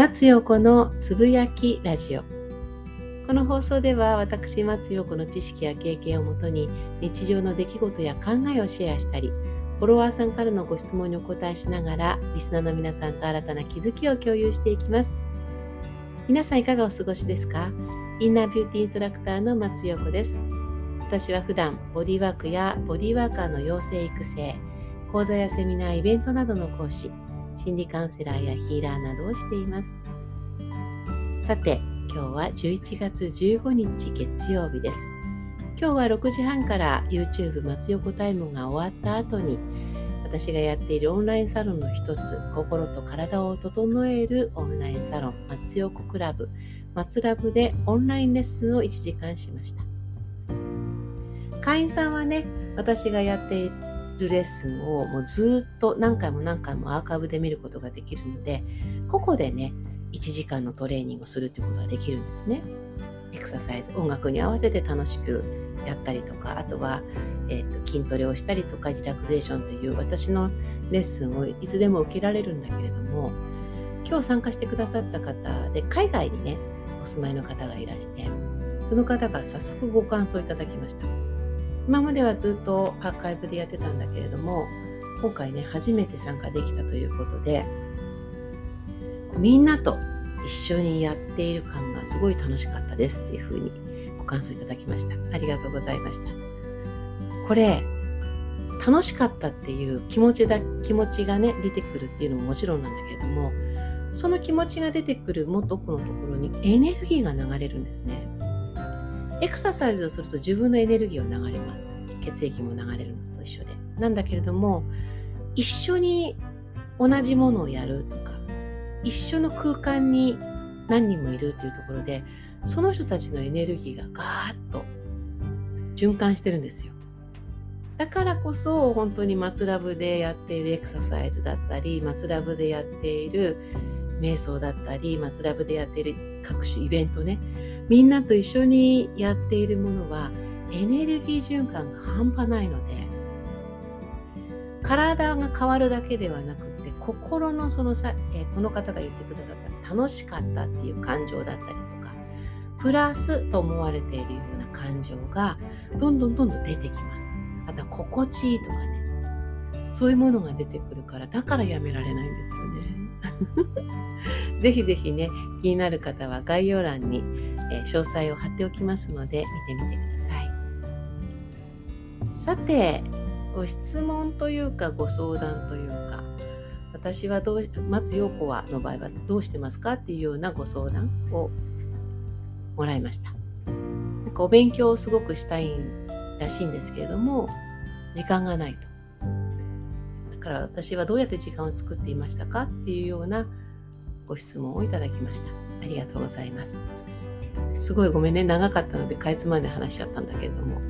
松陽子のつぶやきラジオ。この放送では私松陽子の知識や経験をもとに日常の出来事や考えをシェアしたりフォロワーさんからのご質問にお答えしながらリスナーの皆さんと新たな気づきを共有していきます。皆さんいかがお過ごしですか？インナービューティーインストラクターの松陽子です。私は普段ボディワークやボディワーカーの養成育成講座やセミナーイベントなどの講師。心理カウンセラーやヒーラーなどをしています。さて今日は11月15日月曜日です。今日は6時半から YouTube 松横タイムが終わった後に私がやっているオンラインサロンの一つ心と体を整えるオンラインサロン松横クラブ。松ラブでオンラインレッスンを1時間しました。会員さんはね私がやっているるレッスンをもうずっと何回も何回もアーカイブで見ることができるので個々でね1時間のトレーニングをするってことができるんですね。エクササイズ音楽に合わせて楽しくやったりとかあとは、えーと、筋トレをしたりとかリラクゼーションという私のレッスンをいつでも受けられるんだけれども今日参加してくださった方で海外にねお住まいの方がいらしてその方から早速ご感想いただきました。今まではずっとアーカイブでやってたんだけれども今回ね初めて参加できたということでみんなと一緒にやっている感がすごい楽しかったですっていうふうにご感想いただきました。ありがとうございました。これ楽しかったっていう気持ちだ気持ちがね出てくるっていうのももちろんなんだけれどもその気持ちが出てくるもっと奥のところにエネルギーが流れるんですね。エクササイズをすると自分のエネルギーは流れます。血液も流れるのと一緒で。なんだけれども、一緒に同じものをやるとか、一緒の空間に何人もいるっていうところで、その人たちのエネルギーがガーッと循環してるんですよ。だからこそ本当に松ラブでやっているエクササイズだったり、松ラブでやっている瞑想だったり、松ラブでやっている各種イベントね、みんなと一緒にやっているものはエネルギー循環が半端ないので体が変わるだけではなくて心のそのさ、えこの方が言ってくださった楽しかったっていう感情だったりとかプラスと思われているような感情がどんどんどんどん出てきます。あとは心地いいとかね。そういうものが出てくるからだからやめられないんですよね。ぜひぜひね気になる方は概要欄にえ詳細を貼っておきますので見てみてください。さてご質問というかご相談というか私はどう松陽子はの場合はどうしてますかっていうようなご相談をもらいました。なんかお勉強をすごくしたいらしいんですけれども時間がないと。だから私はどうやって時間を作っていましたかっていうようなご質問をいただきました。ありがとうございます。すごいごめんね長かったのでかいつまんで話しちゃったんだけれども、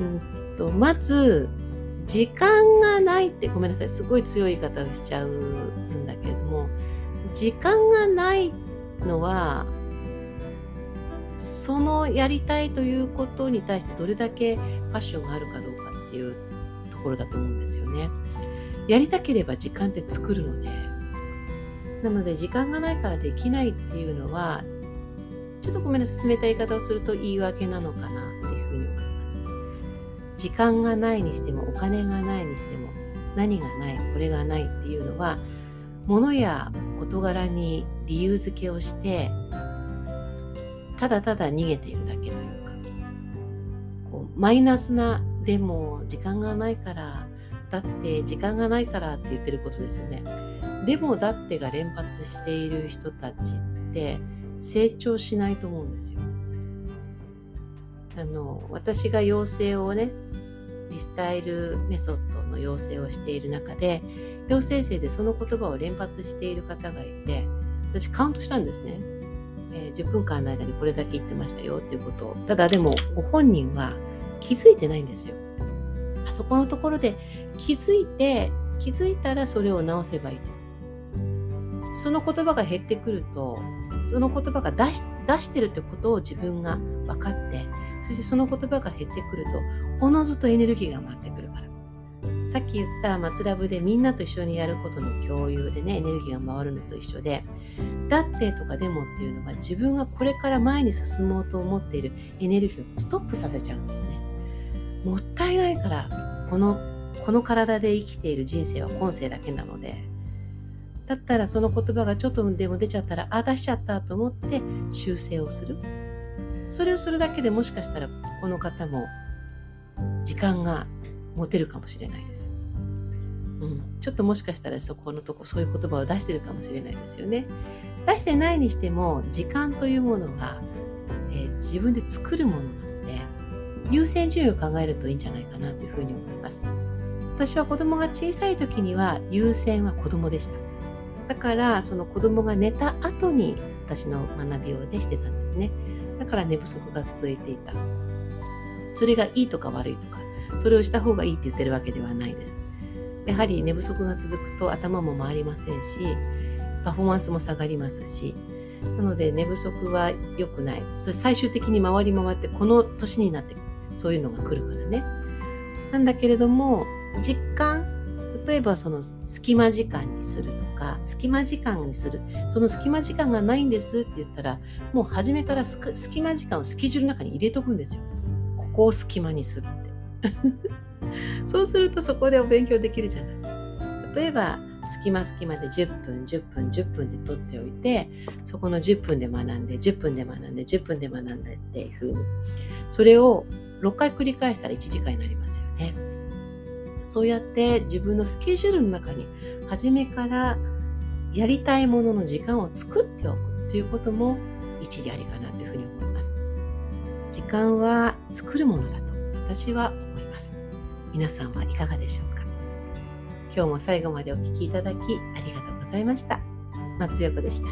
うんとまず時間がないってごめんなさいすごい強い言い方をしちゃうんだけれども。時間がないのはそのやりたいということに対してどれだけパッションがあるかどうかっていうところだと思うんですよね。やりたければ時間って作るのでなので時間がないからできないっていうのはちょっとごめんなさい、冷たい言い方をすると言い訳なのかなっていうふうに思います。時間がないにしても、お金がないにしても、何がない、これがないっていうのは、物や事柄に理由付けをして、ただただ逃げているだけというか、こうマイナスな、でも時間がないから、だって時間がないからって言ってることですよね。でもだってが連発している人たちって、成長しないと思うんですよ。あの私が養成をねリスタイルメソッドの養成をしている中で養成生でその言葉を連発している方がいて私カウントしたんですね、えー、10分間の間にこれだけ言ってましたよっていうことを。ただでもご本人は気づいてないんですよ。あそこのところで気づいて気づいたらそれを直せばいいと。その言葉が減ってくるとその言葉が出し出してるってことを自分が分かってそしてその言葉が減ってくるとおのずとエネルギーが回ってくるから。さっき言った松ラブでみんなと一緒にやることの共有でねエネルギーが回るのと一緒で。だってとかでもっていうのは自分がこれから前に進もうと思っているエネルギーをストップさせちゃうんですね。もったいないからこのこの体で生きている人生は今世だけなのでだったらその言葉がちょっとでも出ちゃったらあ出しちゃったと思って修正をするそれをするだけでもしかしたらこの方も時間が持てるかもしれないです。うん、ちょっともしかしたらそこのとこそういう言葉を出してるかもしれないですよね。出してないにしても時間というものが、えー、自分で作るものなので優先順位を考えるといいんじゃないかなというふうに思います。私は子供が小さい時には優先は子供でした。だからその子供が寝た後に私の学びをねしてたんですね。だから寝不足が続いていた。それがいいとか悪いとか、それをした方がいいって言ってるわけではないです。やはり寝不足が続くと頭も回りませんし、パフォーマンスも下がりますし、なので寝不足は良くない。最終的に回り回ってこの年になってそういうのが来るからね。なんだけれども、実感、例えばその隙間時間にするとか、隙間時間にする。その隙間時間がないんですって言ったら、もう初めから隙間時間をスケジュールの中に入れとくんですよ。ここを隙間にするって。そうするとそこでお勉強できるじゃない。例えば、隙間隙間で10分、10分、10分で取っておいて、そこの10分で学んで、10分で学んで、10分で学んでっていうふうに、それを6回繰り返したら1時間になりますよ。そうやって自分のスケジュールの中に初めからやりたいものの時間を作っておくということも一理ありかなというふうに思います。時間は作るものだと私は思います。皆さんはいかがでしょうか？今日も最後までお聴きいただきありがとうございました。松横でした。